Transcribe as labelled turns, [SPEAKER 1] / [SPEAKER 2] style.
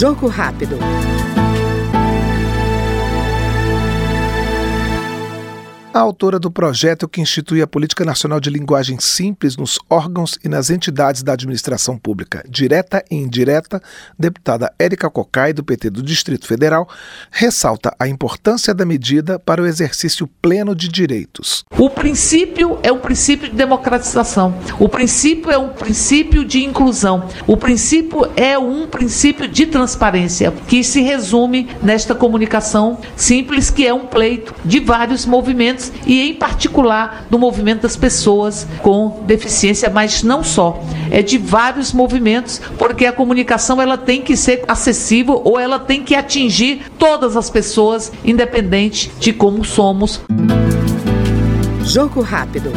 [SPEAKER 1] Jogo rápido.
[SPEAKER 2] A autora do projeto que institui a Política Nacional de Linguagem Simples nos órgãos e nas entidades da administração pública, direta e indireta, deputada Érica Cocai, do PT do Distrito Federal, ressalta a importância da medida para o exercício pleno de direitos.
[SPEAKER 3] O princípio é um princípio de democratização, o princípio é um princípio de inclusão, o princípio é um princípio de transparência, que se resume nesta comunicação simples, que é um pleito de vários movimentos e, em particular, do movimento das pessoas com deficiência, mas não só. É de vários movimentos, porque a comunicação ela tem que ser acessível ou ela tem que atingir todas as pessoas, independente de como somos.
[SPEAKER 1] Jogo rápido.